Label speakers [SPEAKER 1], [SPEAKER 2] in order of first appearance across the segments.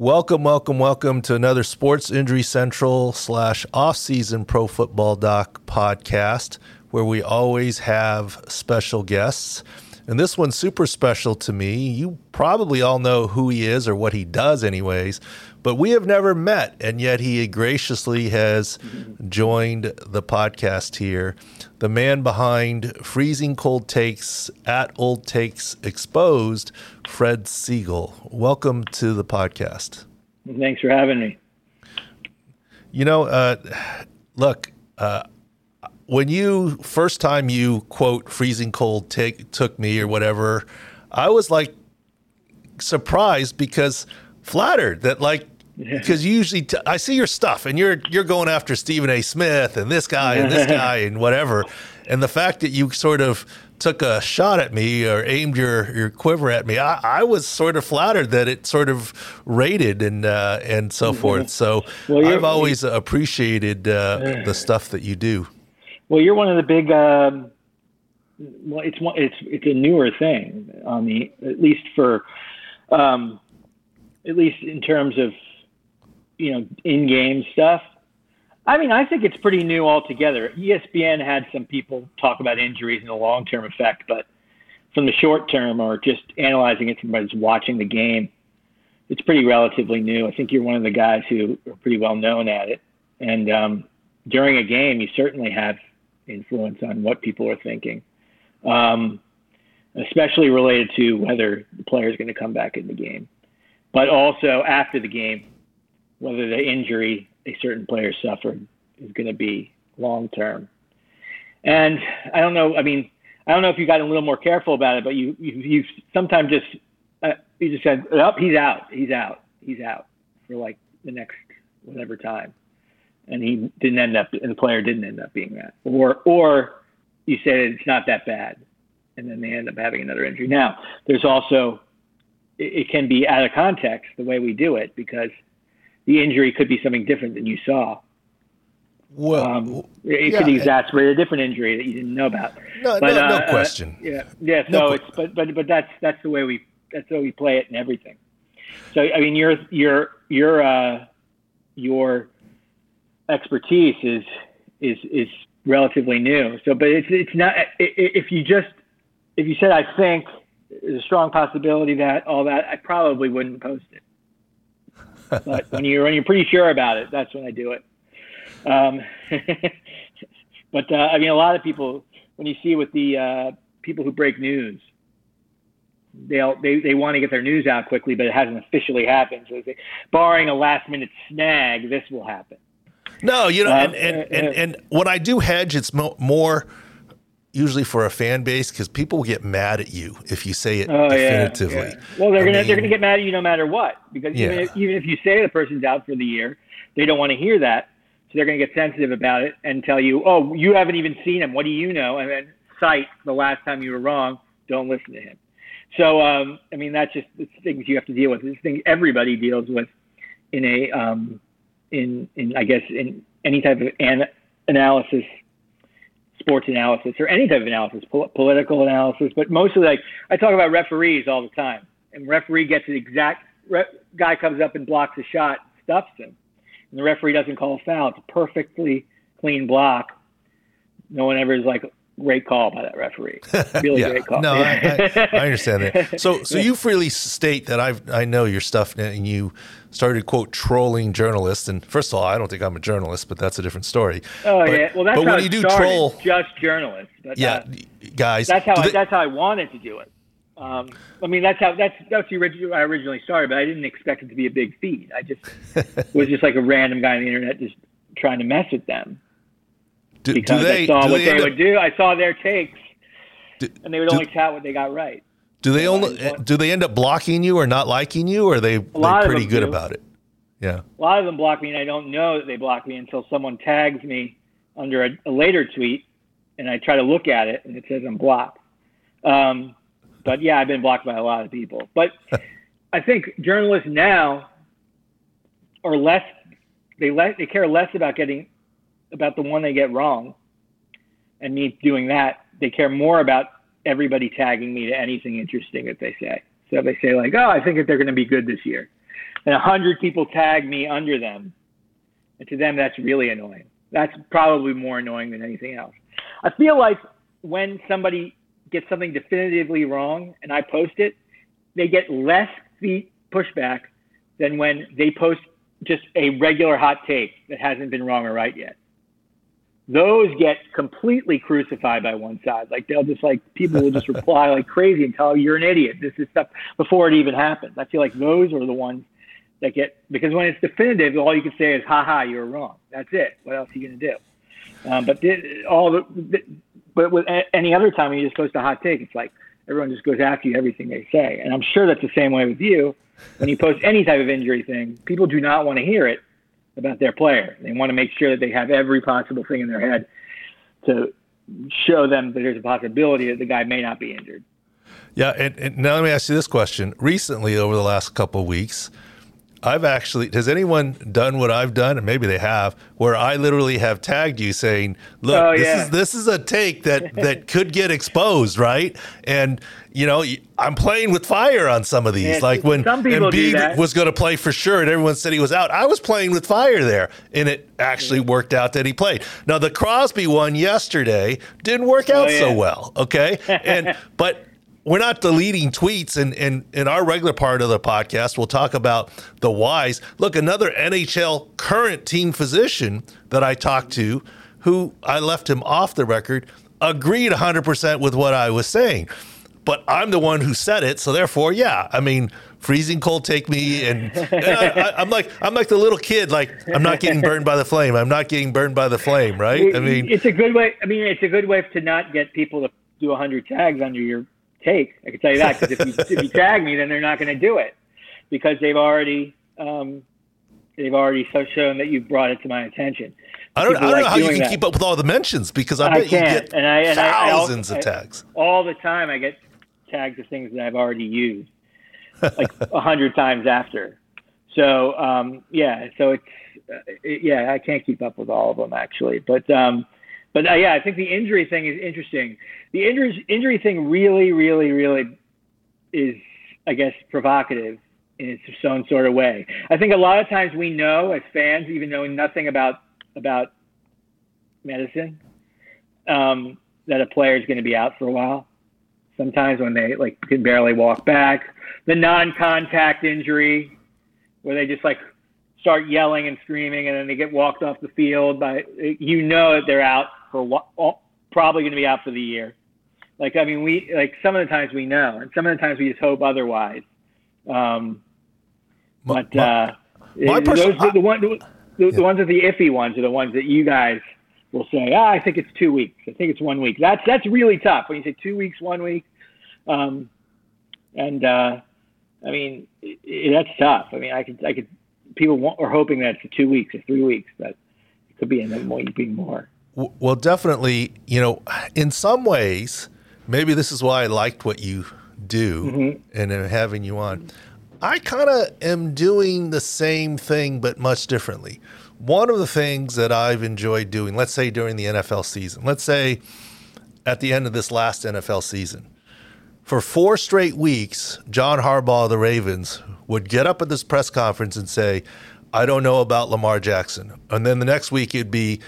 [SPEAKER 1] Welcome, welcome, welcome to another Sports Injury Central slash off-season pro football doc podcast where we always have special guests. And this one's super special to me. You probably all know who he is or what he does, anyways, but we have never met. And yet he graciously has joined the podcast here. The man behind Freezing Cold Takes at Old Takes Exposed, Fred Segal. Welcome to the podcast.
[SPEAKER 2] Thanks for having me.
[SPEAKER 1] You know, uh, look, uh, when you first time you quote freezing cold take took me or whatever, I was like surprised because flattered that like because you usually t- I see your stuff and you're you're going after Stephen A. Smith and this guy and this guy and whatever, and the fact that you sort of took a shot at me or aimed your, your quiver at me, I, I was sort of flattered that it sort of rated and uh, and so mm-hmm. forth. So well, I've always appreciated uh, the stuff that you do.
[SPEAKER 2] Well, you're one of the big. Um, well, it's one. It's it's a newer thing on the at least for, um, at least in terms of, you know, in-game stuff. I mean, I think it's pretty new altogether. ESPN had some people talk about injuries and the long-term effect, but from the short term or just analyzing it from just watching the game, it's pretty relatively new. I think you're one of the guys who are pretty well known at it. And um, during a game, you certainly have influence on what people are thinking, um, especially related to whether the player is going to come back in the game, but also after the game, whether the injury a certain player suffered is going to be long term. And I don't know. I mean, I don't know if you got a little more careful about it, but you you, you sometimes just uh, you just said, "Oh, he's out. He's out. He's out for like the next whatever time." and he didn't end up, and the player didn't end up being that, or or you said it's not that bad, and then they end up having another injury. Now, there's also it, can be out of context the way we do it because the injury could be something different than you saw. Well, um, it yeah, could exacerbate a different injury that you didn't know about.
[SPEAKER 1] No, but, no, uh, no question.
[SPEAKER 2] Uh, yeah, yeah. So no, it's but but but that's that's the way we that's the way we play it and everything. So I mean, your your your uh, your expertise is is is relatively new. So, but it's it's not if you just if you said I think there's a strong possibility that all that I probably wouldn't post it. But when you're when you're pretty sure about it, that's when I do it. Um, but uh, I mean, a lot of people when you see with the uh, people who break news, they'll they, they want to get their news out quickly, but it hasn't officially happened. So, they, barring a last minute snag, this will happen.
[SPEAKER 1] No, you know, um, and, and, and, and, when I do hedge, it's more usually for a fan base because people get mad at you if you say it oh, definitively. Yeah, yeah.
[SPEAKER 2] Well, they're I gonna mean, they're gonna get mad at you no matter what because yeah. even, if, even if you say the person's out for the year, they don't want to hear that, so they're gonna get sensitive about it and tell you, oh, you haven't even seen him. What do you know? And then cite the last time you were wrong. Don't listen to him. So, um, I mean, that's just the things you have to deal with. It's things everybody deals with in a um, in, in I guess, in any type of an, analysis, sports analysis, or any type of analysis, po- political analysis. But mostly, like I talk about referees all the time, and referee gets the exact re- guy comes up and blocks a shot, stuffs him, and the referee doesn't call a foul. It's a perfectly clean block. No one ever is like, great call by that referee. Really yeah. great call.
[SPEAKER 1] No, I, I, I, understand that. So, so you freely state that I've I know your stuff, and you started quote trolling journalists. And first of all, I don't think I'm a journalist, but that's a different story.
[SPEAKER 2] Oh but, yeah, well that's but how when you do troll, just journalists. But,
[SPEAKER 1] yeah, uh, guys,
[SPEAKER 2] that's how I, they, that's how I wanted to do it. Um, I mean, that's how that's that's the original I originally started, but I didn't expect it to be a big feed. I just was just like a random guy on the internet just trying to mess with them do, because do they, I saw what they, they would do. I saw their takes, do, and they would only tout what they got right.
[SPEAKER 1] Do they only do they end up blocking you or not liking you, or are they they pretty good do. about it? Yeah.
[SPEAKER 2] A lot of them block me, and I don't know that they block me until someone tags me under a, a later tweet, and I try to look at it, and it says I'm blocked. Um, but yeah, I've been blocked by a lot of people. But I think journalists now are less they let they care less about getting about the one they get wrong and me doing that. They care more about everybody tagging me to anything interesting that they say. So they say like, "Oh, I think that they're going to be good this year," and a hundred people tag me under them, and to them that's really annoying. That's probably more annoying than anything else. I feel like when somebody gets something definitively wrong and I post it, they get less pushback than when they post just a regular hot take that hasn't been wrong or right yet. Those get completely crucified by one side. Like they'll just like people will just reply like crazy and tell you you're an idiot. This is stuff before it even happens. I feel like those are the ones that get because when it's definitive, all you can say is "ha ha, you're wrong." That's it. What else are you gonna do? Um, but the, all the, the, but with any other time when you just post a hot take, it's like everyone just goes after you everything they say. And I'm sure that's the same way with you. When you post any type of injury thing, people do not want to hear it about their player. They want to make sure that they have every possible thing in their head to show them that there's a possibility that the guy may not be injured.
[SPEAKER 1] Yeah, and, and now let me ask you this question. Recently, over the last couple of weeks, I've actually has anyone done what I've done, and maybe they have, where I literally have tagged you saying, "Look, oh, this yeah. is this is a take that that could get exposed, right?" And you know, I'm playing with fire on some of these. Yeah, like when Embiid was going to play for sure, and everyone said he was out, I was playing with fire there, and it actually worked out that he played. Now the Crosby one yesterday didn't work out oh, so well, okay, and but we're not deleting tweets and in, in, in our regular part of the podcast we'll talk about the whys. Look another nhl current team physician that i talked to who i left him off the record agreed 100% with what i was saying. But i'm the one who said it so therefore yeah i mean freezing cold take me and, and I, am like i'm like the little kid like i'm not getting burned by the flame. I'm not getting burned by the flame right?
[SPEAKER 2] I mean it's a good way i mean it's a good way to not get people to do 100 tags under your take. I can tell you that because if you if you tag me, then they're not going to do it because they've already um, they've already so shown that you brought it to my attention.
[SPEAKER 1] I don't, I don't like know how you can that. keep up with all the mentions because I, I bet can't. you get and I, and thousands
[SPEAKER 2] I,
[SPEAKER 1] of tags.
[SPEAKER 2] all the time, I get tags of things that I've already used, like a hundred times after. So um, yeah, so it's uh, it, yeah, I can't keep up with all of them actually, but um, but uh, yeah, I think the injury thing is interesting. The injury injury thing really, really, really is, I guess, provocative in its own sort of way. I think a lot of times we know as fans, even knowing nothing about about medicine, um, that a player is going to be out for a while. Sometimes when they like can barely walk back, the non-contact injury, where they just like start yelling and screaming and then they get walked off the field by you know that they're out for probably going to be out for the year. Like I mean, we like some of the times we know, and some of the times we just hope otherwise. Um, but my, uh, my those the, the, one, the, yeah. the ones are the iffy ones are the ones that you guys will say, ah, I think it's two weeks. I think it's one week. That's that's really tough when you say two weeks, one week. Um, and uh, I mean, it, it, that's tough. I mean, I could I could people want, are hoping that it's two weeks or three weeks, but it could be in more, being more.
[SPEAKER 1] Well, definitely, you know, in some ways, maybe this is why I liked what you do mm-hmm. and having you on. I kind of am doing the same thing, but much differently. One of the things that I've enjoyed doing, let's say during the NFL season, let's say at the end of this last NFL season, for four straight weeks, John Harbaugh of the Ravens would get up at this press conference and say, I don't know about Lamar Jackson. And then the next week it'd be,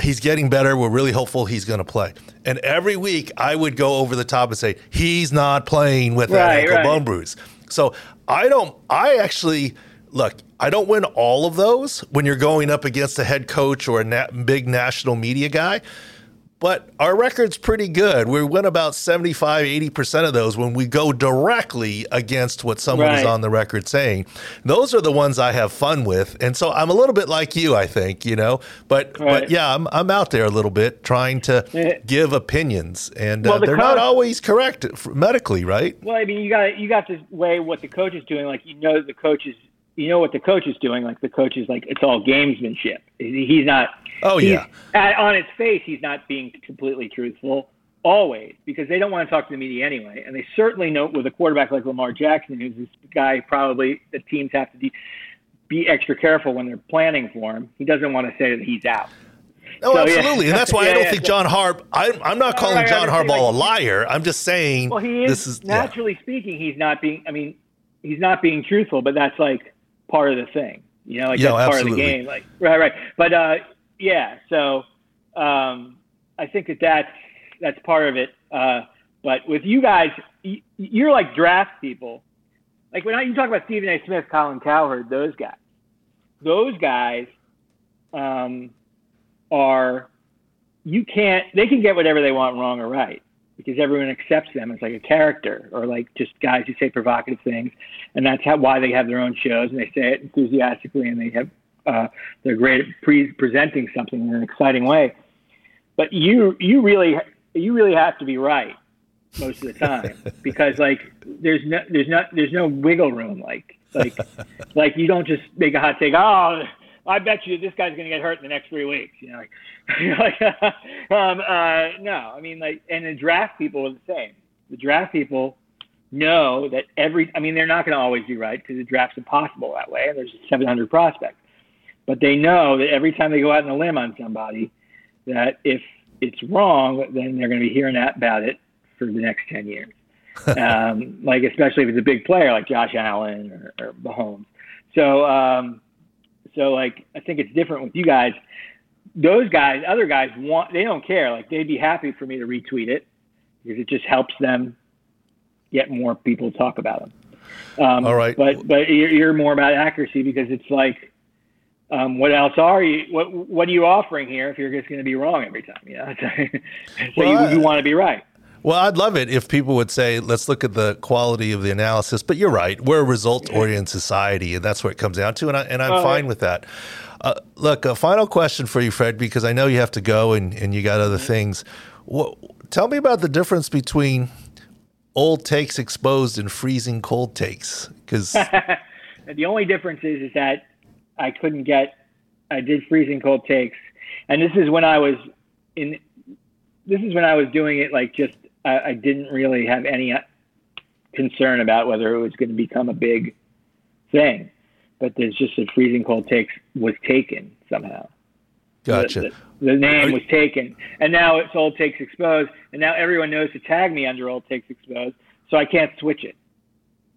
[SPEAKER 1] he's getting better. We're really hopeful he's going to play. And every week I would go over the top and say, he's not playing with that ankle right. bone bruise. So I don't, I actually, look, I don't win all of those when you're going up against a head coach or a na- big national media guy but our record's pretty good. We win about 75, 80% of those when we go directly against what someone right. is on the record saying. Those are the ones I have fun with. And so I'm a little bit like you, I think, you know, but, right. but yeah, I'm, I'm out there a little bit trying to give opinions and well, uh, the they're coach, not always correct medically, right?
[SPEAKER 2] Well, I mean, you got, you got to weigh what the coach is doing. Like, you know, the coach is, you know what the coach is doing. Like the coach is like, it's all gamesmanship. He's not,
[SPEAKER 1] Oh yeah.
[SPEAKER 2] At, on its face, he's not being completely truthful always because they don't want to talk to the media anyway, and they certainly know with a quarterback like Lamar Jackson, who's this guy probably the teams have to be, be extra careful when they're planning for him. He doesn't want to say that he's out.
[SPEAKER 1] Oh, so, absolutely, yeah. and that's why yeah, I don't yeah, think John Harb. I, am not calling right, John Harbaugh like, a liar. I'm just saying.
[SPEAKER 2] Well, he is. This is naturally speaking, he's not being. I mean, he's not being truthful, but that's like part of the thing. You know, like that's part of the game. Like right, right. But uh, yeah, so um, I think that that's that's part of it. Uh, but with you guys, you're like draft people. Like when I, you talk about Stephen A. Smith, Colin Cowherd, those guys, those guys um, are you can't. They can get whatever they want, wrong or right, because everyone accepts them as like a character or like just guys who say provocative things, and that's how why they have their own shows and they say it enthusiastically and they have uh, they're great at pre- presenting something in an exciting way. But you you really you really have to be right most of the time because like there's no there's not there's no wiggle room like like like you don't just make a hot take oh I bet you this guy's going to get hurt in the next three weeks you know like, like um uh no I mean like and the draft people are the same the draft people know that every I mean they're not going to always be right because the draft's impossible that way and there's 700 prospects but they know that every time they go out on a limb on somebody that if it's wrong then they're going to be hearing about it for the next 10 years. um, like, especially if it's a big player like Josh Allen or, or Mahomes. So, um, so like, I think it's different with you guys. Those guys, other guys want, they don't care. Like, they'd be happy for me to retweet it because it just helps them get more people to talk about them. Um,
[SPEAKER 1] All right.
[SPEAKER 2] But, but you're, you're more about accuracy because it's like, um, what else are you? What What are you offering here if you're just going to be wrong every time? You know, so
[SPEAKER 1] Well,
[SPEAKER 2] you, you want to be right.
[SPEAKER 1] Well, I'd love it if people would say, let's look at the quality of the analysis. But you're right. We're a result oriented society, and that's what it comes down to. And, I, and I'm
[SPEAKER 2] Oh,
[SPEAKER 1] fine
[SPEAKER 2] yeah.
[SPEAKER 1] with that. Uh, look, a final question for you, Fred, because I know you have to go and, and you got other things. What, tell me about the difference between old takes exposed and freezing cold takes. Because,
[SPEAKER 2] the only difference is is that I couldn't get. I did freezing cold takes, and this is when I was in. This is when I was doing it like just. I, I didn't really have any uh, concern about whether it was going to become a big thing, but there's just a freezing cold takes was taken somehow.
[SPEAKER 1] gotcha.
[SPEAKER 2] The, the, the name was taken, and now it's Old Takes Exposed, and now everyone knows to tag me under Old Takes Exposed, so I can't switch it.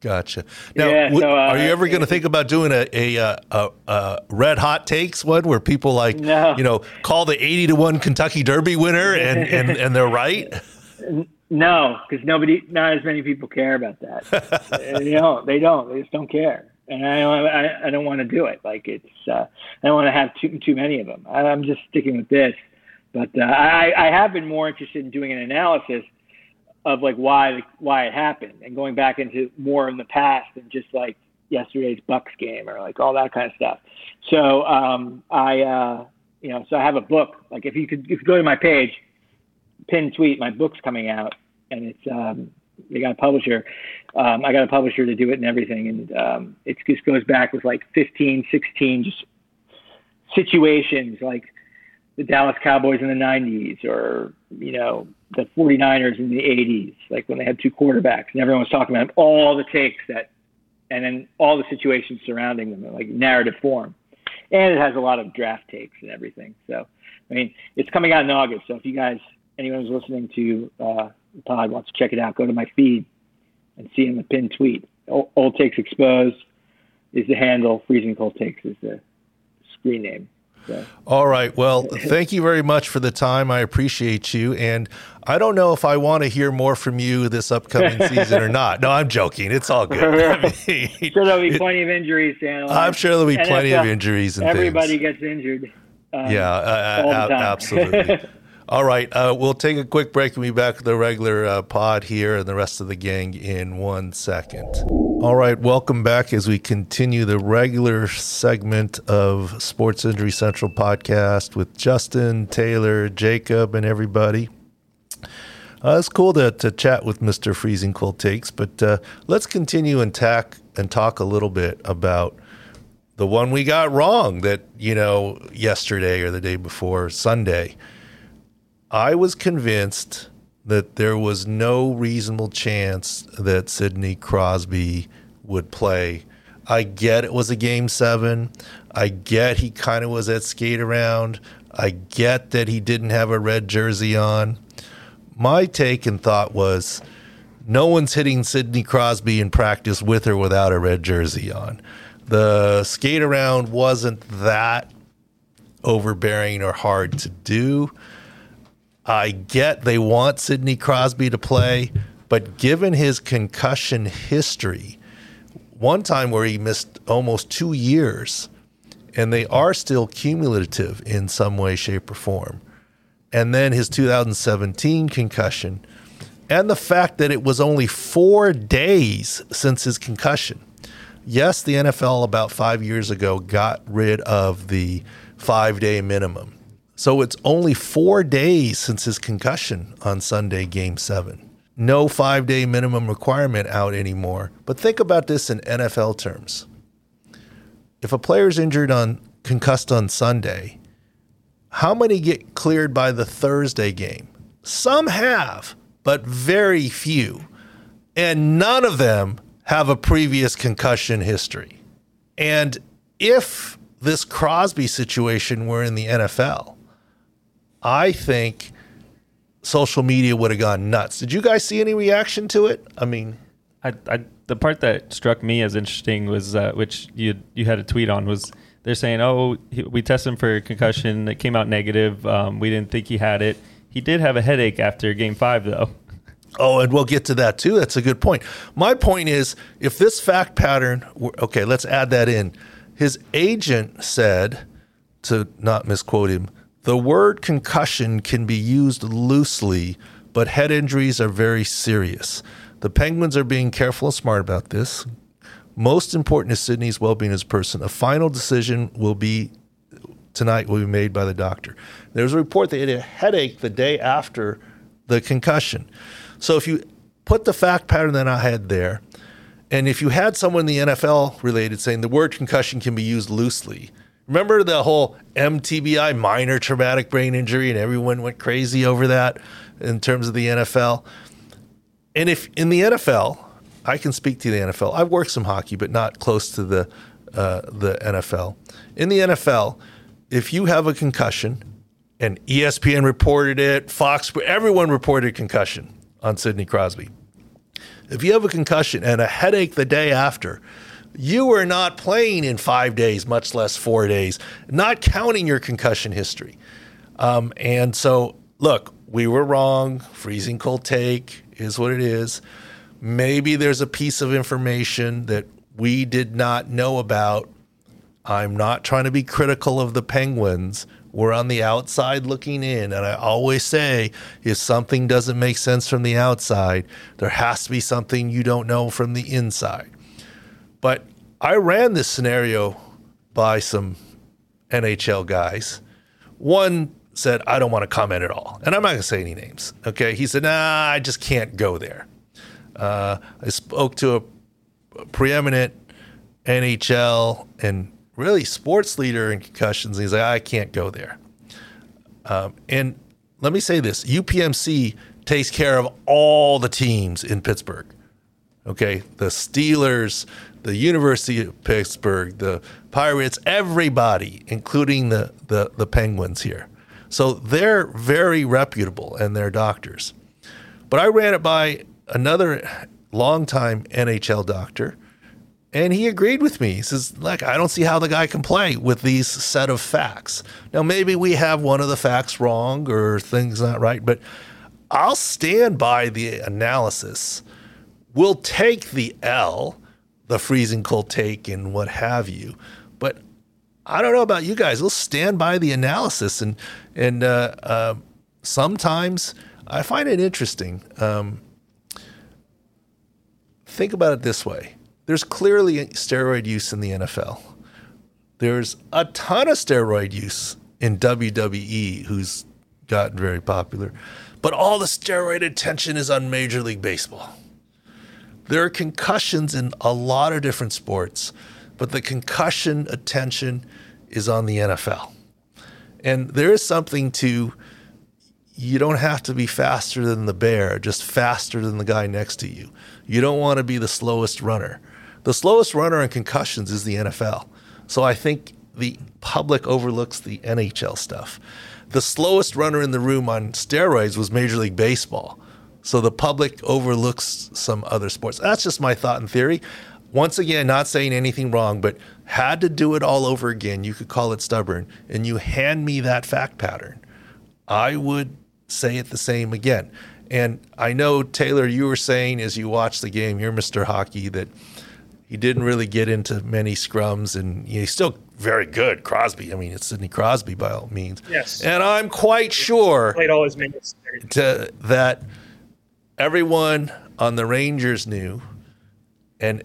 [SPEAKER 1] Gotcha. Now,
[SPEAKER 2] Yeah,
[SPEAKER 1] w-
[SPEAKER 2] so, uh,
[SPEAKER 1] are you ever going to think about doing a a, uh, a a red hot takes one where people like
[SPEAKER 2] No.
[SPEAKER 1] you know call the eighty to one Kentucky Derby winner and and, and they're right?
[SPEAKER 2] No, because nobody, not as many people care about that. You know, they don't. They just don't care, and I don't. I, I don't want to do it. Like it's. Uh, I don't want to have too too many of them. I, I'm just sticking with this. But uh, I I have been more interested in doing an analysis of like why why it happened and going back into more in the past than just like yesterday's Bucks game or like all that kind of stuff. So um, I uh, you know so I have a book. Like if you could if you go to my page pin tweet, my book's coming out, and it's um, they got a publisher. Um, I got a publisher to do it and everything, and um, it just goes back with like 15, 16 just situations like the Dallas Cowboys in the 90s or, you know, the 49ers in the 80s, like when they had two quarterbacks and everyone was talking about all the takes that, and then all the situations surrounding them in like narrative form. And it has a lot of draft takes and everything. So, I mean, it's coming out in August. So if you guys, anyone who's listening to uh, the pod wants to check it out, go to my feed and see in the pinned tweet. Old, old Takes Exposed is the handle. Freezing Cold Takes is the screen name. So.
[SPEAKER 1] All right. Well, thank you very much for the time. I appreciate you. And I don't know if I want to hear more from you this upcoming season or not. No, I'm joking. It's all good. I mean,
[SPEAKER 2] sure there'll be plenty of injuries analyze.
[SPEAKER 1] I'm sure there'll be plenty of injuries and
[SPEAKER 2] Everybody
[SPEAKER 1] things.
[SPEAKER 2] gets injured. Um,
[SPEAKER 1] Yeah, uh, uh, absolutely. All right, uh, we'll take a quick break and be back with the regular uh, pod here and the rest of the gang in one second. All right, welcome back as we continue the regular segment of Sports Injury Central podcast with Justin, Taylor, Jacob, and everybody. Uh, it's cool to, to chat with Mr. Freezing Cold Takes, but uh, let's continue and tack and talk a little bit about the one we got wrong that, you know, yesterday or the day before, Sunday. I was convinced that there was no reasonable chance that Sidney Crosby would play. I get it was a game seven. I get he kind of was at skate around. I get that he didn't have a red jersey on. My take and thought was no one's hitting Sidney Crosby in practice with or without a red jersey on. The skate around wasn't that overbearing or hard to do. I get they want Sidney Crosby to play, but given his concussion history, one time where he missed almost two years, and they are still cumulative in some way, shape, or form. And then his 2017 concussion, and the fact that it was only four days since his concussion. Yes, the NFL about five years ago got rid of the five day minimum. So it's only four days since his concussion on Sunday, game seven. No five day minimum requirement out anymore. But think about this in NFL terms. If a player's injured on concussed on Sunday, how many get cleared by the Thursday game? Some have, but very few. And none of them have a previous concussion history. And if this Crosby situation were in the NFL, I think social media would have gone nuts. Did you guys see any reaction to it? I mean,
[SPEAKER 3] I, I the part that struck me as interesting was uh, which you you had a tweet on was they're saying, oh, he, we tested him for concussion. It came out negative. Um, we didn't think he had it. He did have a headache after Game Five, though.
[SPEAKER 1] Oh, and we'll get to that too. That's a good point. My point is, if this fact pattern, okay, let's add that in. His agent said, to not misquote him, the word concussion can be used loosely, but head injuries are very serious. The Penguins are being careful and smart about this. Most important is Sidney's well being as a person. A final decision will be tonight will be made by the doctor. There's a report that he had a headache the day after the concussion. So if you put the fact pattern that I had there, and if you had someone in the NFL related saying the word concussion can be used loosely, Remember the whole MTBI, minor traumatic brain injury, and everyone went crazy over that in terms of the NFL. And if in the NFL, I can speak to the NFL. I've worked some hockey, but not close to the uh, the NFL. In the NFL, if you have a concussion, and ESPN reported it, Fox, everyone reported concussion on Sidney Crosby. If you have a concussion and a headache the day after, you were not playing in five days, much less four days, not counting your concussion history. Um, and so, look, we were wrong. Freezing cold take is what it is. Maybe there's a piece of information that we did not know about. I'm not trying to be critical of the Penguins. We're on the outside looking in. And I always say if something doesn't make sense from the outside, there has to be something you don't know from the inside. But I ran this scenario by some NHL guys. One said, I don't want to comment at all. And I'm not going to say any names. Okay. He said, nah, I just can't go there. Uh, I spoke to a preeminent NHL and really sports leader in concussions. He's like, I can't go there. Um, and let me say this UPMC takes care of all the teams in Pittsburgh. Okay. The Steelers, the University of Pittsburgh, the Pirates, everybody, including the, the, the Penguins here. So they're very reputable and they're doctors. But I ran it by another longtime NHL doctor, and he agreed with me. He says, Like, I don't see how the guy can play with these set of facts. Now, maybe we have one of the facts wrong or things not right, but I'll stand by the analysis. We'll take the L the freezing cold take and what have you. But I don't know about you guys. We'll stand by the analysis, and and uh, uh, sometimes I find it interesting. Um, think about it this way: there's clearly steroid use in the NFL. There's a ton of steroid use in WWE, who's gotten very popular, but all the steroid attention is on Major League Baseball. There are concussions in a lot of different sports, but the concussion attention is on the NFL. And there is something to you don't have to be faster than the bear, just faster than the guy next to you. You don't want to be the slowest runner. The slowest runner in concussions is the NFL. So I think the public overlooks the NHL stuff. The slowest runner in the room on steroids was Major League Baseball. So the public overlooks some other sports. That's just my thought and theory. Once again, not saying anything wrong, but had to do it all over again, you could call it stubborn, and you hand me that fact pattern, I would say it the same again. And I know, Taylor, you were saying as you watched the game, you're Mr. Hockey, that he didn't really get into many scrums, and he's still very good. Crosby, I mean, it's Sidney Crosby by all means.
[SPEAKER 4] Yes.
[SPEAKER 1] And I'm quite sure
[SPEAKER 4] Played all his minutes.
[SPEAKER 1] to, that everyone on the Rangers knew, and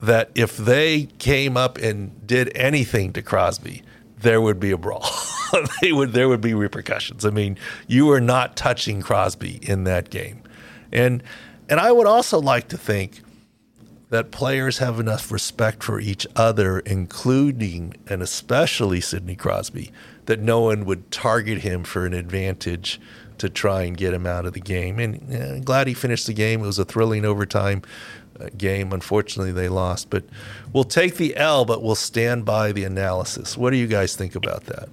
[SPEAKER 1] that if they came up and did anything to Crosby, there would be a brawl. they would there would be repercussions. I mean, you were not touching Crosby in that game, and and I would also like to think that players have enough respect for each other, including and especially Sidney Crosby, that no one would target him for an advantage to try and get him out of the game. And yeah, I'm glad he finished the game. It was a thrilling overtime uh, game. Unfortunately, they lost, but we'll take the L, but we'll stand by the analysis. What do you guys think about that?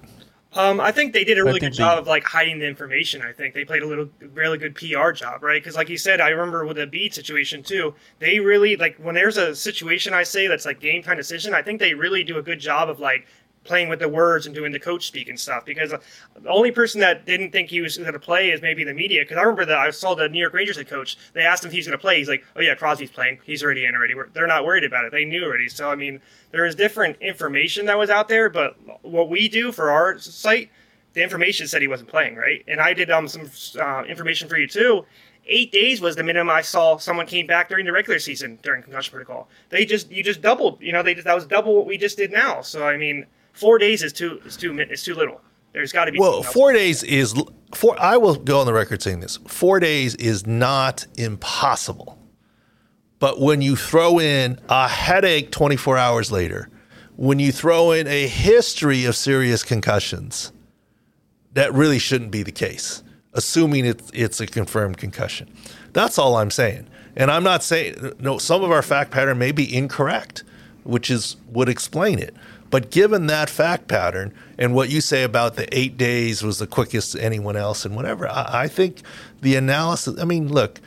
[SPEAKER 4] Um, I think they did a really good job
[SPEAKER 3] they-
[SPEAKER 4] of like hiding the information. I think they played a little really good PR job, right? Because like you said, I remember with the beat situation too. They really like when there's a situation I say that's like game time decision. I think they really do a good job of like playing with the words and doing the coach speak and stuff. Because the only person that didn't think he was going to play is maybe the media. Because I remember that I saw the New York Rangers head coach. They asked him if he's going to play. He's like, "Oh yeah, Crosby's playing. He's already in already." They're not worried about it. They knew already. So I mean, there is different information that was out there. But what we do for our site the information said he wasn't playing, right? And I did um, some uh, information for you too. Eight days was the minimum I saw someone came back during the regular season during concussion protocol. They just you just doubled, you know, they just, that was double what we just did now. So I mean, four days is too is too is too little. There's got to be
[SPEAKER 1] Well, four days is four. I will go on the record saying this: four days is not impossible, but when you throw in a headache 24 hours later, when you throw in a history of serious concussions, that really shouldn't be the case. Assuming it's it's a confirmed concussion, that's all I'm saying. And I'm not saying no. Some of our fact pattern may be incorrect, which is would explain it. But given that fact pattern and what you say about the eight days was the quickest anyone else and whatever, I, I think the analysis. I mean, look,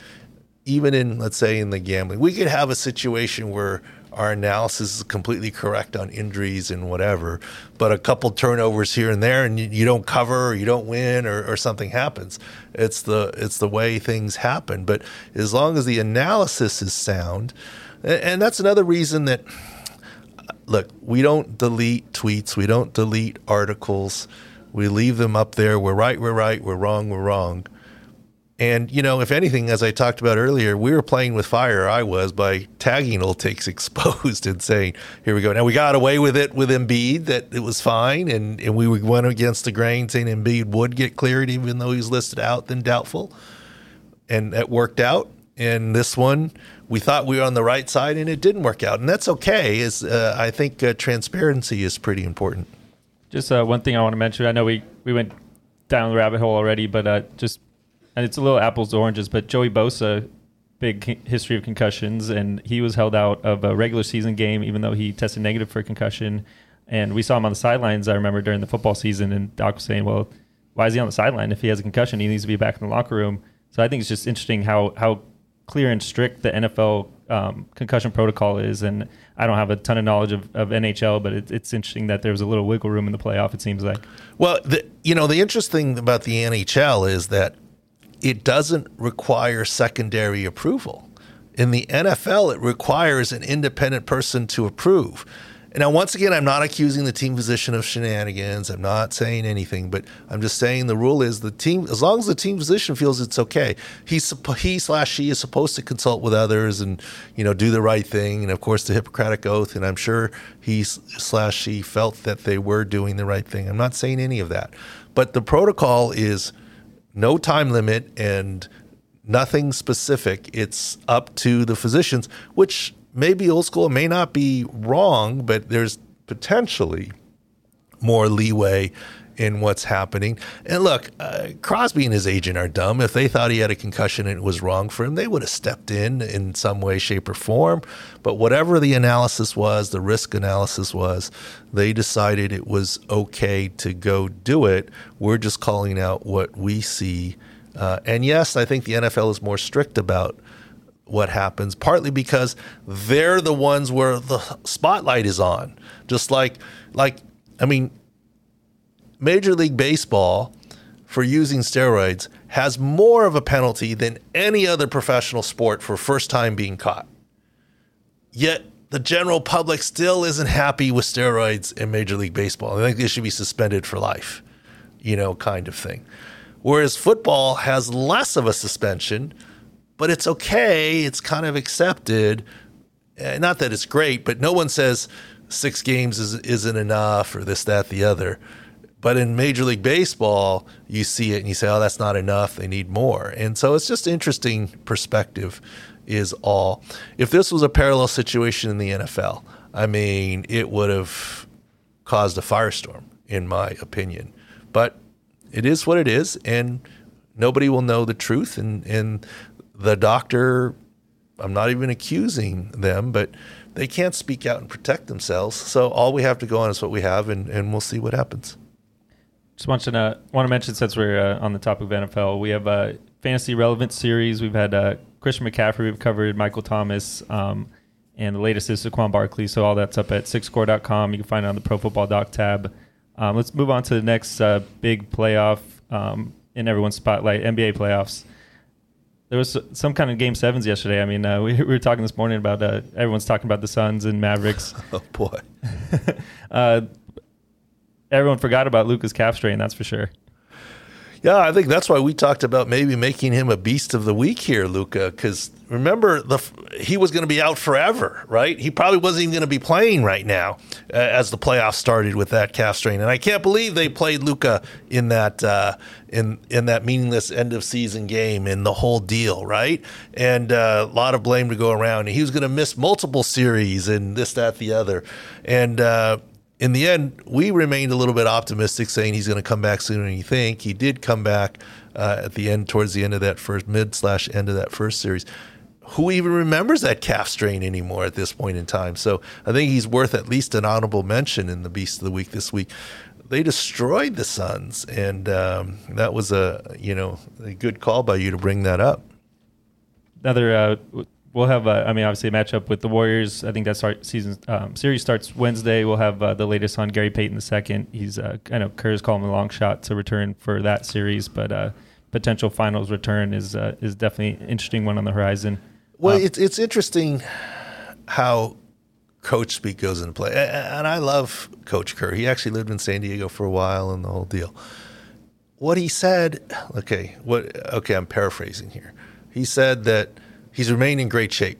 [SPEAKER 1] even in let's say in the gambling, we could have a situation where our analysis is completely correct on injuries and whatever, but a couple turnovers here and there, and you, you don't cover, or you don't win, or, or something happens. It's the it's the way things happen. But as long as the analysis is sound, and, and that's another reason that look, we don't delete tweets, we don't delete articles, we leave them up there. We're right, we're right, we're wrong, we're wrong. And you know, if anything, as I talked about earlier, we were playing with fire. I was by tagging old takes exposed and saying, "Here we go." Now we got away with it with Embiid that it was fine, and and we went against the grain, saying Embiid would get cleared even though he's listed out, then doubtful, and that worked out. And this one, we thought we were on the right side, and it didn't work out, and that's okay. Is uh, I think uh, transparency is pretty important.
[SPEAKER 3] Just uh, one thing I want to mention. I know we, we went down the rabbit hole already, but uh, just and it's a little apples to oranges. But Joey Bosa, big history of concussions, and he was held out of a regular season game, even though he tested negative for concussion. And we saw him on the sidelines. I remember during the football season, and Doc was saying, "Well, why is he on the sideline? If he has a concussion, he needs to be back in the locker room." So I think it's just interesting how how clear and strict the NFL um, concussion protocol is. And I don't have a ton of knowledge of, of NHL, but it, it's interesting that there was a little wiggle room in the playoff. It seems like.
[SPEAKER 1] Well, the, you know, the interesting about the NHL is that it doesn't require secondary approval. In the NFL, it requires an independent person to approve. Now, once again, I'm not accusing the team physician of shenanigans. I'm not saying anything, but I'm just saying the rule is the team, as long as the team physician feels it's okay, he slash she is supposed to consult with others and you know do the right thing, and of course the Hippocratic oath. And I'm sure he slash she felt that they were doing the right thing. I'm not saying any of that, but the protocol is no time limit and nothing specific. It's up to the physicians, which may be old school, may not be wrong, but there's potentially more leeway in what's happening. And look, uh, Crosby and his agent are dumb. If they thought he had a concussion and it was wrong for him, they would have stepped in in some way, shape, or form. But whatever the analysis was, the risk analysis was, they decided it was okay to go do it. We're just calling out what we see. Uh, and yes, I think the NFL is more strict about what happens, partly because they're the ones where the spotlight is on. Just like, like, I mean, Major League Baseball for using steroids has more of a penalty than any other professional sport for first time being caught. Yet the general public still isn't happy with steroids in Major League Baseball. I think they should be suspended for life, you know, kind of thing. Whereas football has less of a suspension, but it's okay. It's kind of accepted. Eh, not that it's great, but no one says six games is, isn't enough or this, that, the other. But in Major League Baseball, you see it and you say, oh, that's not enough. They need more. And so it's just interesting perspective, is all. If this was a parallel situation in the NFL, I mean, it would have caused a firestorm, in my opinion. But it is what it is, and nobody will know the truth. And, and the doctor, I'm not even accusing them, but they can't speak out and protect themselves. So all we have to go on is what we have, and, and we'll see what happens.
[SPEAKER 3] Just want to uh, want to mention since we're uh, on the topic of NFL, we have a fantasy relevant series. We've had uh, Christian McCaffrey, we've covered Michael Thomas, um, and the latest is Saquon Barkley. So all that's up at sicscore.com. You can find it on the Pro Football Doc tab. Um, let's move on to the next uh, big playoff um, in everyone's spotlight, NBA playoffs. There was some kind of game sevens yesterday. I mean, uh, we, we, were talking this morning about uh, everyone's talking about the Suns and Mavericks.
[SPEAKER 1] oh boy.
[SPEAKER 3] everyone forgot about Luka's calf strain. That's for sure.
[SPEAKER 1] Yeah, I think that's why we talked about maybe making him a beast of the week here, Luka. Because remember, the he was going to be out forever, right? He probably wasn't even going to be playing right now uh, as the playoffs started with that calf strain. And I can't believe they played Luka in that uh, in in that meaningless end of season game in the whole deal, right? And uh, a lot of blame to go around. He was going to miss multiple series and this, that, the other, and uh, in the end, we remained a little bit optimistic, saying he's going to come back sooner than you think. He did come back uh, at the end, towards the end of that first mid slash end of that first series. Who even remembers that calf strain anymore at this point in time? So I think he's worth at least an honorable mention in the Beast of the Week this week. They destroyed the Suns, and um, that was a you know a good call by you to bring that up.
[SPEAKER 3] Another uh, we'll have, uh, I mean, obviously a matchup with the Warriors. I think that start season um, series starts Wednesday. We'll have uh, the latest on Gary Payton the second. He's, uh, I know Kerr's calling a long shot to return for that series, but uh, potential finals return is uh, is definitely an interesting one on the horizon.
[SPEAKER 1] Well, um, it's it's interesting how coach speak goes into play, and I love Coach Kerr. He actually lived in San Diego for a while, and the whole deal. What he said, okay, what? Okay, I'm paraphrasing here. He said that he's remained in great shape.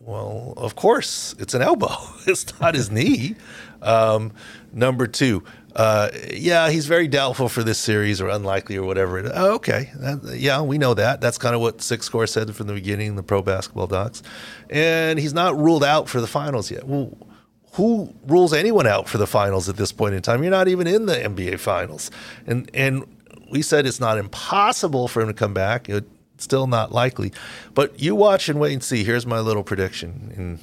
[SPEAKER 1] Well, of course, it's an elbow. It's not his knee. Um, number two, uh, yeah, he's very doubtful for this series or unlikely or whatever. Oh, okay, that, yeah, we know that. That's kind of what SIC Score said from the beginning, the pro basketball docs. And he's not ruled out for the finals yet. Well, who rules anyone out for the finals at this point in time? You're not even in the NBA finals. And and we said it's not impossible for him to come back. It, still not likely. But you watch and wait and see. Here's my little prediction, and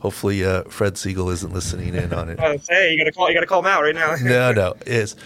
[SPEAKER 1] hopefully uh, Fred Segal isn't listening in on it.
[SPEAKER 4] hey, you gotta call. You gotta call him out right now.
[SPEAKER 1] no, no, is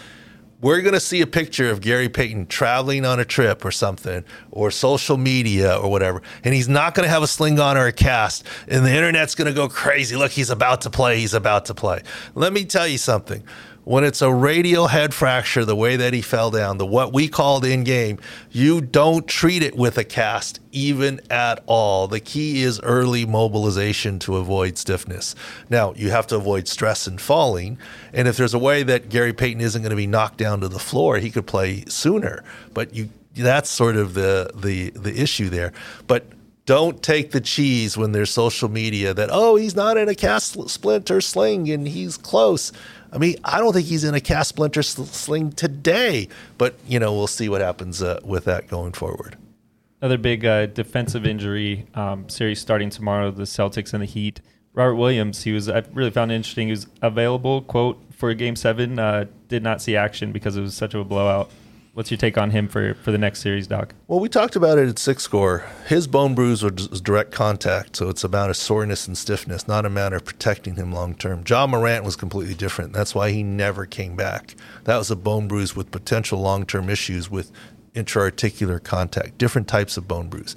[SPEAKER 1] we're going to see a picture of Gary Payton traveling on a trip or something, or social media or whatever, and he's not going to have a sling on or a cast, and the internet's going to go crazy. Look, he's about to play. He's about to play. Let me tell you something when it's a radial head fracture, the way that he fell down, the what we called in game, you don't treat it with a cast even at all. The key is early mobilization to avoid stiffness. Now, you have to avoid stress and falling. And if there's a way that Gary Payton isn't going to be knocked down to the floor, he could play sooner. But you that's sort of the the the issue there. But don't take the cheese when there's social media that oh he's not in a cast splinter sling and he's close I mean, I don't think he's in a cast splinter sling today, but you know, we'll see what happens uh, with that going forward.
[SPEAKER 3] Another big uh, defensive injury um, series starting tomorrow. The Celtics and the Heat. Robert Williams, he was I really found it interesting. He was available, quote, for Game Seven. Uh, did not see action because it was such a blowout. What's your take on him for, for the next series, Doc?
[SPEAKER 1] Well, we talked about it at SIC score. His bone bruise was direct contact, so it's about a soreness and stiffness, not a matter of protecting him long term. Ja Morant was completely different. That's why he never came back. That was a bone bruise with potential long term issues with intraarticular contact, different types of bone bruise.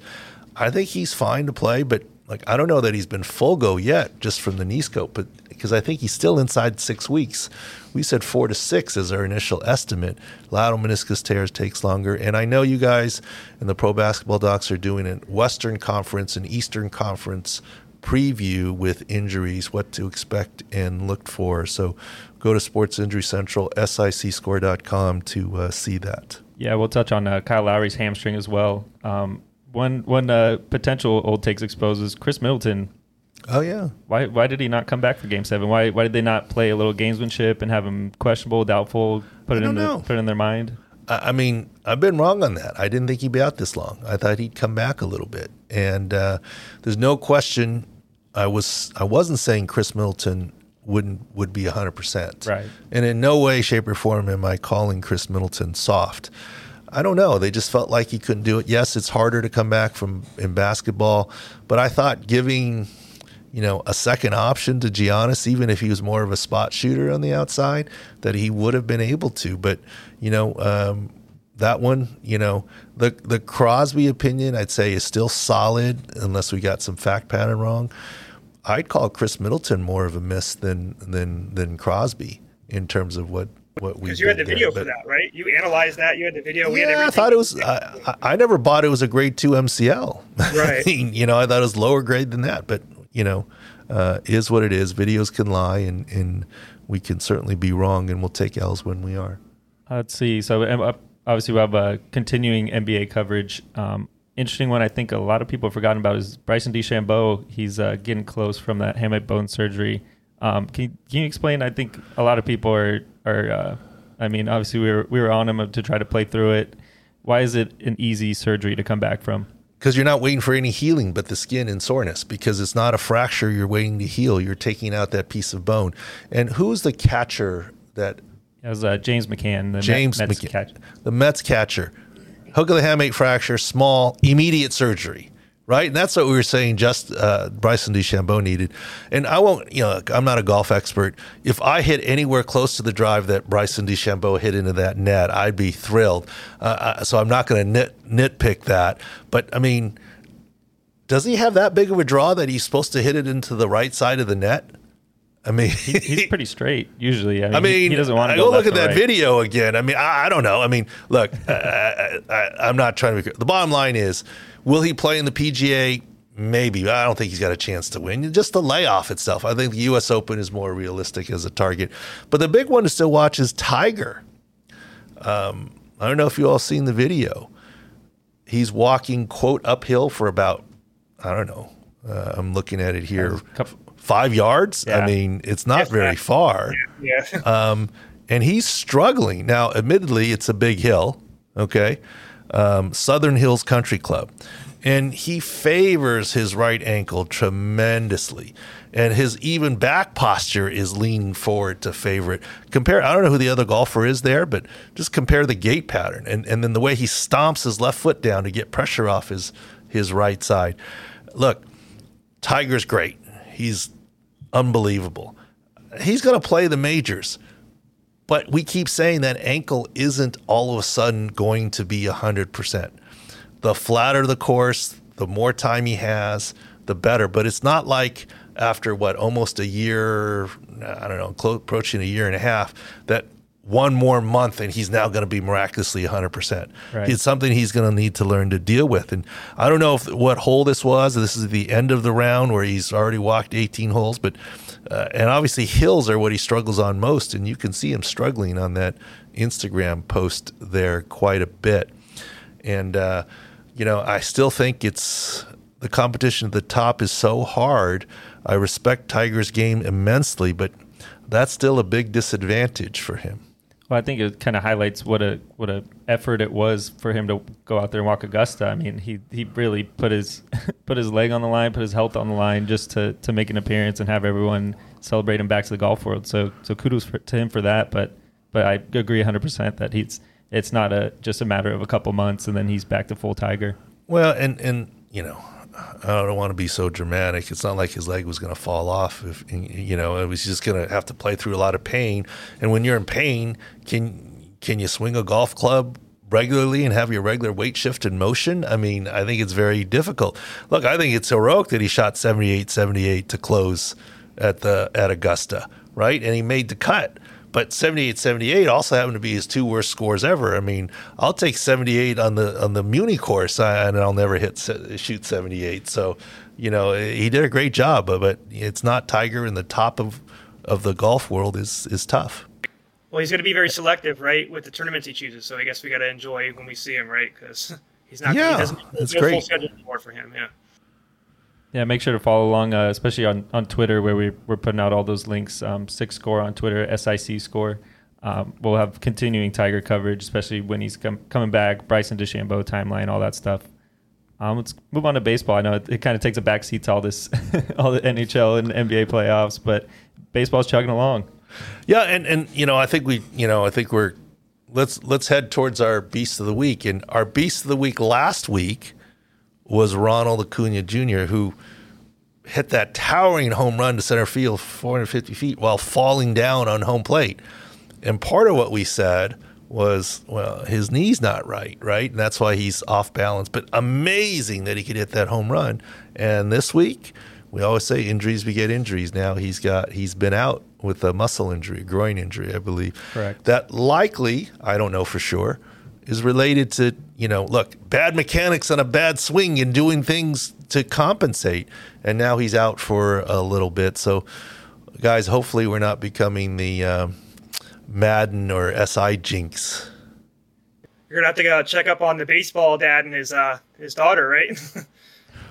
[SPEAKER 1] I think he's fine to play, but like I don't know that he's been full go yet, just from the knee scope. But because I think he's still inside six weeks. We said four to six as our initial estimate. Lateral meniscus tears takes longer, and I know you guys and the pro basketball docs are doing a Western Conference and Eastern Conference preview with injuries, what to expect and look for. So go to Sports Injury Central, sicscore.com to uh, see that.
[SPEAKER 3] Yeah, we'll touch on uh, Kyle Lowry's hamstring as well. Um, one one uh, potential old takes exposes Khris Middleton.
[SPEAKER 1] Oh yeah.
[SPEAKER 3] Why why did he not come back for Game Seven? Why why did they not play a little gamesmanship and have him questionable, doubtful, put it in the, put it in their mind?
[SPEAKER 1] I mean, I've been wrong on that. I didn't think he'd be out this long. I thought he'd come back a little bit, and uh, there's no question. I was I wasn't saying Khris Middleton wouldn't would be 100 percent,
[SPEAKER 3] right?
[SPEAKER 1] And in no way, shape, or form am I calling Khris Middleton soft. I don't know. They just felt like he couldn't do it. Yes, it's harder to come back from in basketball, but I thought giving you know a second option to Giannis, even if he was more of a spot shooter on the outside, that he would have been able to. But you know. Um, that one, you know, the the Crosby opinion, I'd say, is still solid unless we got some fact pattern wrong. I'd call Khris Middleton more of a miss than than than Crosby in terms of what what we
[SPEAKER 4] because you had the video there. for that, right? You analyzed that. You had the video.
[SPEAKER 1] Yeah, I thought it was. I, I never bought it was a grade two MCL.
[SPEAKER 4] Right.
[SPEAKER 1] I mean, you know, I thought it was lower grade than that, but you know, uh, is what it is. Videos can lie, and and we can certainly be wrong, and we'll take L's when we are.
[SPEAKER 3] Let's see. So uh, obviously we have a continuing NBA coverage. Um, interesting one I think a lot of people have forgotten about is Bryson DeChambeau. He's uh, getting close from that hamate bone surgery. Um, can, you, can you explain? I think a lot of people are are. Uh, I mean, obviously we were we were on him to try to play through it. Why is it an easy surgery to come back from?
[SPEAKER 1] Because you're not waiting for any healing but the skin and soreness. Because it's not a fracture you're waiting to heal. You're taking out that piece of bone. And who's the catcher that?
[SPEAKER 3] It was uh, James McCann, the
[SPEAKER 1] James
[SPEAKER 3] Mets
[SPEAKER 1] McCann,
[SPEAKER 3] catcher.
[SPEAKER 1] the Mets catcher. Hook of the hamate fracture, small, immediate surgery right? And that's what we were saying. Just uh, Bryson DeChambeau needed, and I won't. You know, I'm not a golf expert. If I hit anywhere close to the drive that Bryson DeChambeau hit into that net, I'd be thrilled. Uh, so I'm not going to nit nitpick that. But I mean, does he have that big of a draw that he's supposed to hit it into the right side of the net? I mean,
[SPEAKER 3] he, he's pretty straight usually. I mean,
[SPEAKER 1] I mean
[SPEAKER 3] he, he doesn't want to
[SPEAKER 1] go,
[SPEAKER 3] go
[SPEAKER 1] look at that
[SPEAKER 3] right.
[SPEAKER 1] video again. I mean, I, I, don't know. I mean, look, I, am not trying to be. The bottom line is, will he play in the PGA? Maybe. I don't think he's got a chance to win. Just the layoff itself. I think the U.S. Open is more realistic as a target. But the big one to still watch is Tiger. Um, I don't know if you all seen the video. He's walking quote uphill for about I don't know. Uh, I'm looking at it here five yards. Yeah. I mean, it's not very far.
[SPEAKER 4] Yeah.
[SPEAKER 1] Um, and he's struggling now. Admittedly, it's a big hill. Okay, um, Southern Hills Country Club, and he favors his right ankle tremendously, and his even back posture is leaning forward to favor it. Compare. I don't know who the other golfer is there, but just compare the gait pattern and and then the way he stomps his left foot down to get pressure off his his right side. Look, Tiger's great. He's unbelievable. He's going to play the majors. But we keep saying that ankle isn't all of a sudden going to be 100%. The flatter the course, the more time he has, the better. But it's not like after what, almost a year, I don't know, close, approaching a year and a half, that one more month and he's now going to be miraculously 100%. Right. It's something he's going to need to learn to deal with. And I don't know if what hole this was. This is the end of the round where he's already walked 18 holes, but uh, and obviously hills are what he struggles on most and you can see him struggling on that Instagram post there quite a bit. And uh, you know, I still think it's the competition at the top is so hard. I respect Tiger's game immensely, but that's still a big disadvantage for him.
[SPEAKER 3] Well, I think it kind of highlights what a what a effort it was for him to go out there and walk Augusta. I mean, he he really put his put his leg on the line, put his health on the line just to to make an appearance and have everyone celebrate him back to the golf world. So so kudos for, to him for that. But but I agree 100 percent that he's it's not a just a matter of a couple months and then he's back to full Tiger.
[SPEAKER 1] Well, and and you know I don't want to be so dramatic. It's not like his leg was going to fall off. If you know, it was just going to have to play through a lot of pain. And when you're in pain, can can you swing a golf club regularly and have your regular weight shift in motion, I mean, I think it's very difficult. Look, I think it's heroic that he shot 78 78 to close at the at Augusta, right? And he made the cut. But 78 78 also happened to be his two worst scores ever. I mean, I'll take 78 on the on the Muni course and I'll never hit shoot 78. So, you know, he did a great job, but it's not Tiger in the top of of the golf world is is tough.
[SPEAKER 4] Well, he's going to be very selective, right, with the tournaments he chooses. So I guess we got to enjoy when we see him, right? Because he's not.
[SPEAKER 1] Yeah,
[SPEAKER 4] he doesn't,
[SPEAKER 1] that's great. Full
[SPEAKER 4] schedule anymore for him. Yeah.
[SPEAKER 3] Yeah, make sure to follow along, uh, especially on, on Twitter where we, we're putting out all those links. Um, SIC score on Twitter, SIC score. Um, we'll have continuing Tiger coverage, especially when he's com- coming back, Bryson DeChambeau timeline, all that stuff. Um, let's move on to baseball. I know it, it kind of takes a backseat to all this, all the NHL and NBA playoffs, but baseball's chugging along.
[SPEAKER 1] Yeah, and and you know, I think we, you know, I think we're let's let's head towards our beast of the week. And our beast of the week last week was Ronald Acuna Jr., who hit that towering home run to center field, 450 feet, while falling down on home plate. And part of what we said was, well, his knee's not right, right? And that's why he's off balance. But amazing that he could hit that home run. And this week, we always say injuries beget injuries. Now he's got he's been out with a muscle injury, groin injury, I believe.
[SPEAKER 3] Correct.
[SPEAKER 1] That likely, I don't know for sure, is related to, you know, look, bad mechanics on a bad swing and doing things to compensate. And now he's out for a little bit. So, guys, hopefully we're not becoming the uh, Madden or SI jinx.
[SPEAKER 4] You're gonna have to go check up on the baseball dad and his uh, his daughter, right?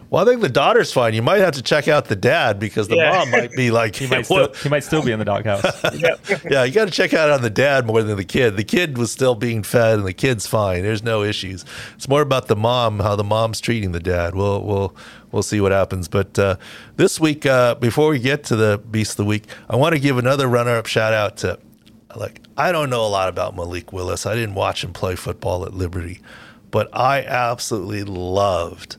[SPEAKER 1] Well, I think the daughter's fine. You might have to check out the dad because the yeah. mom might be like
[SPEAKER 3] he might still he might still be in the doghouse.
[SPEAKER 1] yeah. yeah, you got to check out on the dad more than the kid. The kid was still being fed, and the kid's fine. There's no issues. It's more about the mom, how the mom's treating the dad. We'll we'll we'll see what happens. But uh, this week, uh, before we get to the beast of the week, I want to give another runner-up shout out to like I don't know a lot about Malik Willis. I didn't watch him play football at Liberty, but I absolutely loved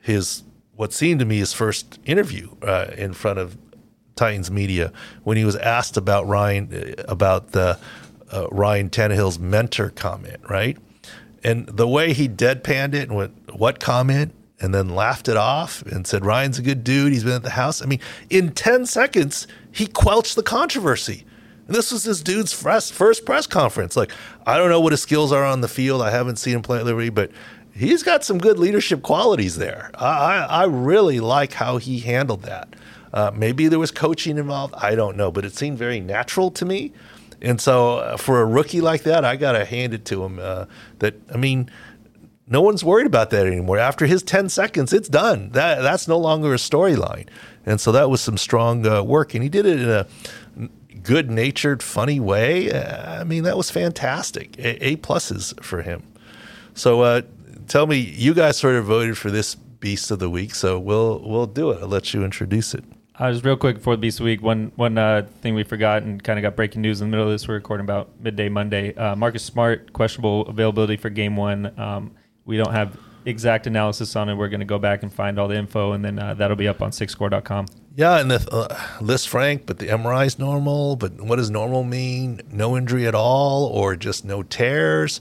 [SPEAKER 1] his what seemed to me his first interview uh, in front of Titans media when he was asked about Ryan uh, about the uh, Ryan Tannehill's mentor comment, right? And the way he deadpanned it and went, "What comment?" and then laughed it off and said, "Ryan's a good dude. He's been at the house." I mean, in ten seconds, he quelched the controversy. And this was this dude's first, first press conference. Like, I don't know what his skills are on the field. I haven't seen him play at Liberty, but he's got some good leadership qualities there. I, I really like how he handled that. Uh, maybe there was coaching involved. I don't know, but it seemed very natural to me. And so uh, for a rookie like that, I got to hand it to him. Uh, that I mean, no one's worried about that anymore. After his 10 seconds, it's done. That that's no longer a storyline. And so that was some strong uh, work, and he did it in a good-natured, funny way. Uh, I mean, that was fantastic. A, a pluses for him. So uh, tell me, you guys sort of voted for this beast of the week, so we'll we'll do it. I'll let you introduce it.
[SPEAKER 3] Uh, just real quick before the beast of the week, one one uh, thing we forgot and kind of got breaking news in the middle of this. We're recording about midday Monday. Uh, Marcus Smart questionable availability for game one. Um, we don't have exact analysis on it. We're going to go back and find all the info, and then uh, that'll be up on sicscore.com.
[SPEAKER 1] Yeah, and the uh, Frank, but the MRI is normal. But what does normal mean? No injury at all, or just no tears?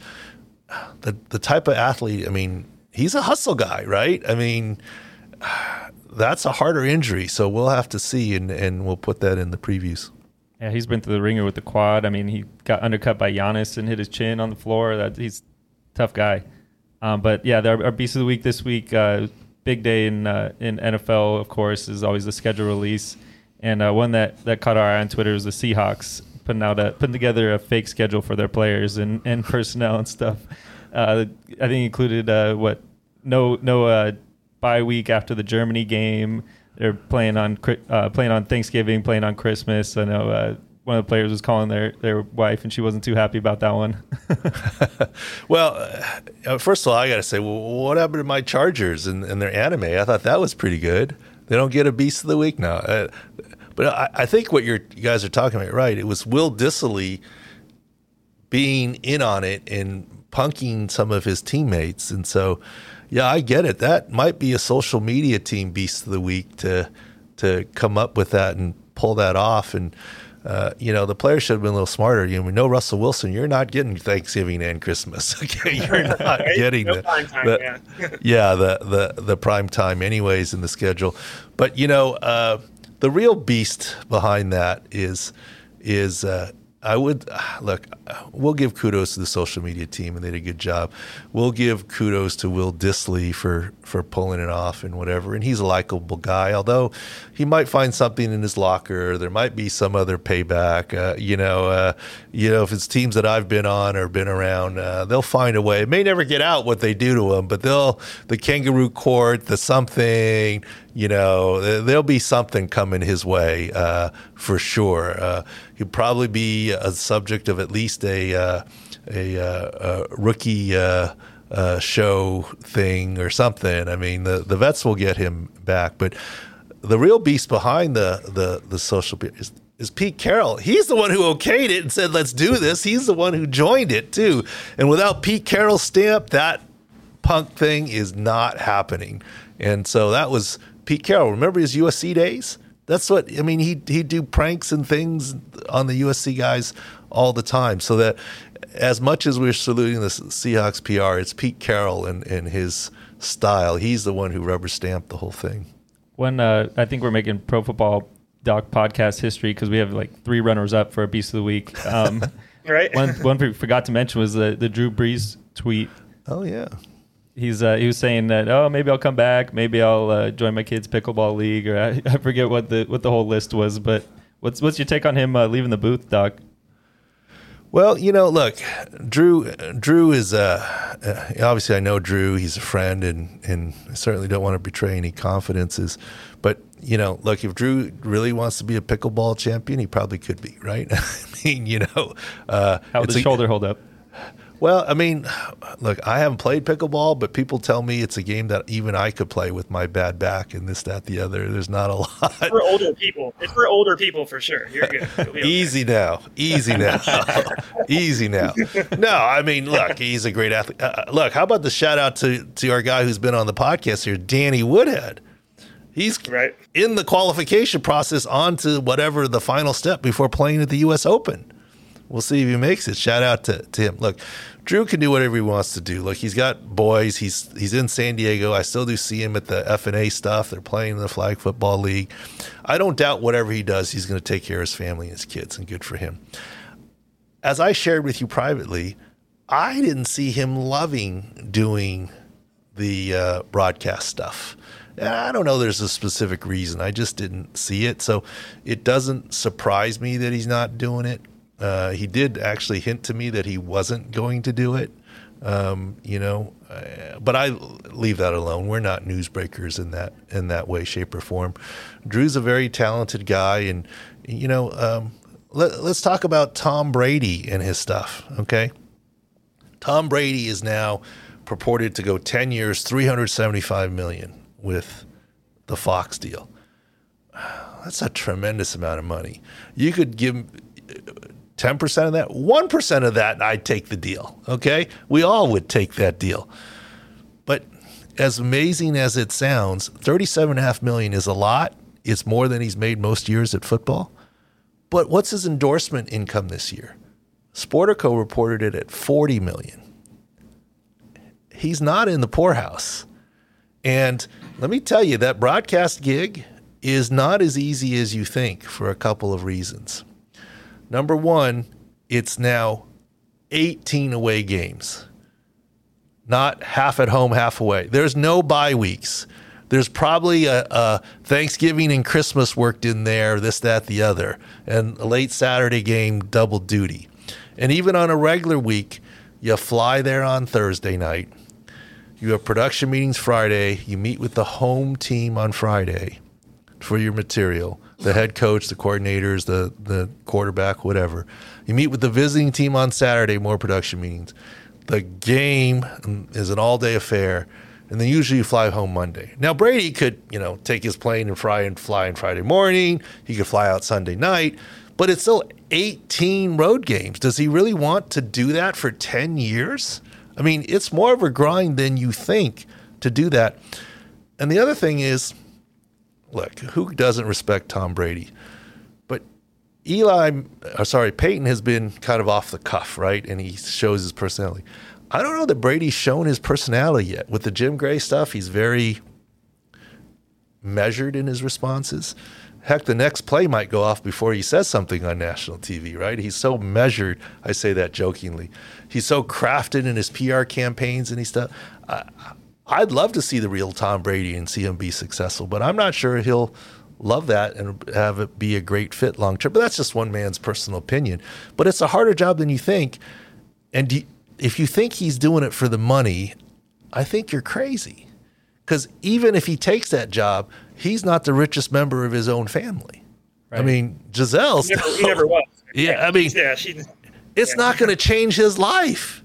[SPEAKER 1] The the type of athlete. I mean, he's a hustle guy, right? I mean, that's a harder injury, so we'll have to see, and and we'll put that in the previews.
[SPEAKER 3] Yeah, he's been through the ringer with the quad. I mean, he got undercut by Giannis and hit his chin on the floor. That he's tough guy. Um, but yeah, our, our beast of the week this week, uh, big day in uh, in NFL, of course, is always the schedule release. And uh, one that, that caught our eye on Twitter was the Seahawks putting out a putting together a fake schedule for their players and, and personnel and stuff. Uh, I think included uh, what no no uh, bye week after the Germany game. They're playing on uh, playing on Thanksgiving, playing on Christmas. I know uh, one of the players was calling their their wife, and she wasn't too happy about that one.
[SPEAKER 1] well, uh, first of all, I got to say, well, what happened to my Chargers and, and, their anime? I thought that was pretty good. They don't get a beast of the week now. But I, I think what you guys are talking about, right? It was Will Dissly being in on it and punking some of his teammates, and so yeah, I get it. That might be a social media team beast of the week to to come up with that and pull that off. And uh, you know, the players should have been a little smarter. You know, Russell Wilson, you're not getting Thanksgiving and Christmas. Okay, you're not getting
[SPEAKER 4] no
[SPEAKER 1] the,
[SPEAKER 4] prime time,
[SPEAKER 1] the-
[SPEAKER 4] yeah.
[SPEAKER 1] yeah, the the the prime time, anyways, in the schedule. But you know, uh, the real beast behind that is is uh, I would look. We'll give kudos to the social media team, and they did a good job. We'll give kudos to Will Dissly for for pulling it off and whatever. And he's a likable guy, although he might find something in his locker. There might be some other payback. Uh, you know, uh, you know, if it's teams that I've been on or been around, uh, they'll find a way. It may never get out what they do to him, but they'll the kangaroo court, the something. You know, there- there'll be something coming his way uh, for sure. Uh, he'll probably be a subject of at least a uh, a, uh, a rookie. Uh, uh, show thing or something. I mean, the, the vets will get him back, but the real beast behind the the the social is, is Pete Carroll. He's the one who okayed it and said, "Let's do this." He's the one who joined it too. And without Pete Carroll's stamp, that punk thing is not happening. And so that was Pete Carroll. Remember his USC days? That's what I mean. He he'd do pranks and things on the USC guys all the time. So that as much as we're saluting the Seahawks PR, it's Pete Carroll and, and his style. He's the one who rubber stamped the whole thing.
[SPEAKER 3] When uh, I think we're making pro football doc podcast history because we have like three runners up for a beast of the week. Um,
[SPEAKER 4] Right?
[SPEAKER 3] one one we forgot to mention was the the Drew Brees tweet.
[SPEAKER 1] Oh yeah.
[SPEAKER 3] He's uh, he was saying that oh maybe I'll come back maybe I'll uh, join my kids pickleball league or I, I forget what the what the whole list was but what's what's your take on him uh, leaving the booth Doc?
[SPEAKER 1] Well, you know, look, Drew. Drew is uh, uh, obviously I know Drew. He's a friend, and and I certainly don't want to betray any confidences. But you know, look, if Drew really wants to be a pickleball champion, he probably could be, right? I mean, you know, uh,
[SPEAKER 3] How would the shoulder hold up?
[SPEAKER 1] Well, I mean, look, I haven't played pickleball, but people tell me it's a game that even I could play with my bad back and this, that, the other. There's not a lot.
[SPEAKER 4] for older people. It's for older people for sure. You're good. Okay.
[SPEAKER 1] Easy now, easy now, easy now. No, I mean, look, he's a great athlete. Uh, look, how about the shout out to to our guy who's been on the podcast here, Danny Woodhead. He's
[SPEAKER 4] Right.
[SPEAKER 1] in the qualification process on to whatever the final step before playing at the U.S. Open. We'll see if he makes it. Shout out to, to him. Look, Drew can do whatever he wants to do. Look, he's got boys. He's he's in San Diego. I still do see him at the F and A stuff. They're playing in the Flag Football League. I don't doubt whatever he does, he's going to take care of his family and his kids, and good for him. As I shared with you privately, I didn't see him loving doing the uh, broadcast stuff. I don't know there's a specific reason. I just didn't see it. So it doesn't surprise me that he's not doing it. Uh, he did actually hint to me that he wasn't going to do it. Um, you know, uh, but I leave that alone. We're not newsbreakers in that in that way, shape, or form. Drew's a very talented guy, and you know, um, let, let's talk about Tom Brady and his stuff. Okay, Tom Brady is now purported to go 10 years, 375 million with the Fox deal. That's a tremendous amount of money. You could give 10% of that, 1% of that, I'd take the deal. Okay? We all would take that deal. But as amazing as it sounds, 37.5 million is a lot. It's more than he's made most years at football. But what's his endorsement income this year? Sportico reported it at 40 million. He's not in the poorhouse. And let me tell you, that broadcast gig is not as easy as you think for a couple of reasons. Number one, it's now 18 away games, not half at home, half away. There's no bye weeks. There's probably a, a Thanksgiving and Christmas worked in there, this, that, the other, and a late Saturday game, double duty. And even on a regular week, you fly there on Thursday night. You have production meetings Friday. You meet with the home team on Friday for your material the head coach, the coordinators, the, the quarterback, whatever. You meet with the visiting team on Saturday, more production meetings. The game is an all day affair. And then usually you fly home Monday. Now Brady could, you know, take his plane and fly and fly on Friday morning. He could fly out Sunday night, but it's still 18 road games. Does he really want to do that for 10 years? I mean, it's more of a grind than you think to do that. And the other thing is, look, who doesn't respect Tom Brady? But Eli, uh, sorry, Peyton has been kind of off the cuff, right? And he shows his personality. I don't know that Brady's shown his personality yet. With the Jim Gray stuff, he's very measured in his responses. Heck, the next play might go off before he says something on national TV, right? He's so measured. I say that jokingly. He's so crafted in his PR campaigns and he stuff. I, I'd love to see the real Tom Brady and see him be successful, but I'm not sure he'll love that and have it be a great fit long term. But that's just one man's personal opinion. But it's a harder job than you think. And you, if you think he's doing it for the money, I think you're crazy. Because even if he takes that job, he's not the richest member of his own family. Right. I mean, Gisele.
[SPEAKER 4] He never, he never was.
[SPEAKER 1] Yeah, I mean, yeah, she, it's yeah. not going to change his life.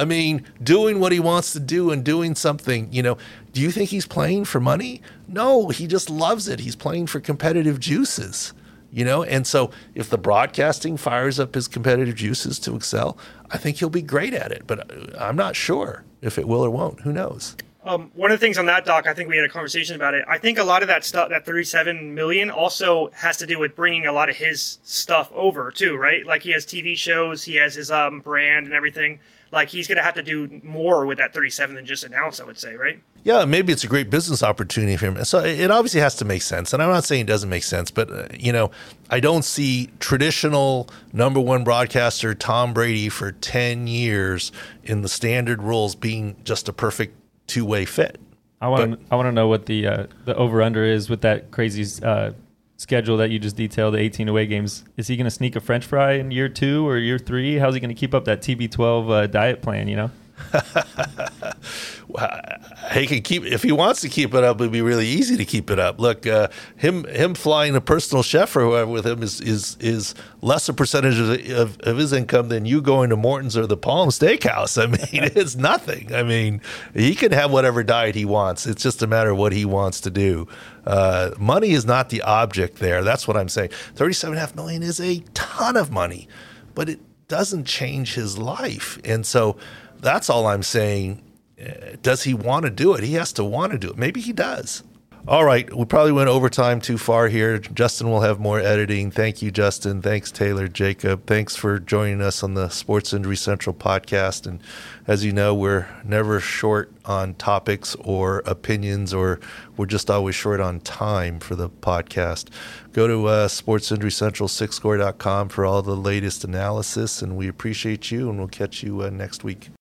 [SPEAKER 1] I mean, doing what he wants to do and doing something, you know, do you think he's playing for money? No, he just loves it. He's playing for competitive juices, you know? And so if the broadcasting fires up his competitive juices to excel, I think he'll be great at it. But I'm not sure if it will or won't. Who knows?
[SPEAKER 4] Um, one of the things on that doc, I think we had a conversation about it. I think a lot of that stuff, that 37 million, also has to do with bringing a lot of his stuff over too, right? Like he has TV shows, he has his um, brand and everything. Like he's going to have to do more with that 37 than just announce. I would say, right?
[SPEAKER 1] Yeah, maybe it's a great business opportunity for him. So it obviously has to make sense, and I'm not saying it doesn't make sense, but uh, you know, I don't see traditional number one broadcaster Tom Brady for 10 years in the standard rules being just a perfect two way fit.
[SPEAKER 3] I want to I want to know what the uh, the over under is with that crazy uh, schedule that you just detailed. The 18 away games. Is he going to sneak a French fry in year two or year three? How's he going to keep up that TB12 uh, diet plan? You know.
[SPEAKER 1] he can keep if he wants to keep it up. It'd be really easy to keep it up. Look, uh, him him flying a personal chef or whoever with him is is is less a percentage of, of, of his income than you going to Morton's or the Palm Steakhouse. I mean, it's nothing. I mean, he can have whatever diet he wants. It's just a matter of what he wants to do. Uh, money is not the object there. That's what I'm saying. Thirty-seven and a half million is a ton of money, but it doesn't change his life, and so that's all I'm saying. Uh, does he want to do it? He has to want to do it. Maybe he does. All right, we probably went overtime too far here. Justin will have more editing. Thank you, Justin. Thanks, Taylor, Jacob. Thanks for joining us on the Sports Injury Central podcast. And as you know, we're never short on topics or opinions, or we're just always short on time for the podcast. Go to uh, Sports Injury Central, sicscore.com for all the latest analysis. And we appreciate you, and we'll catch you uh, next week.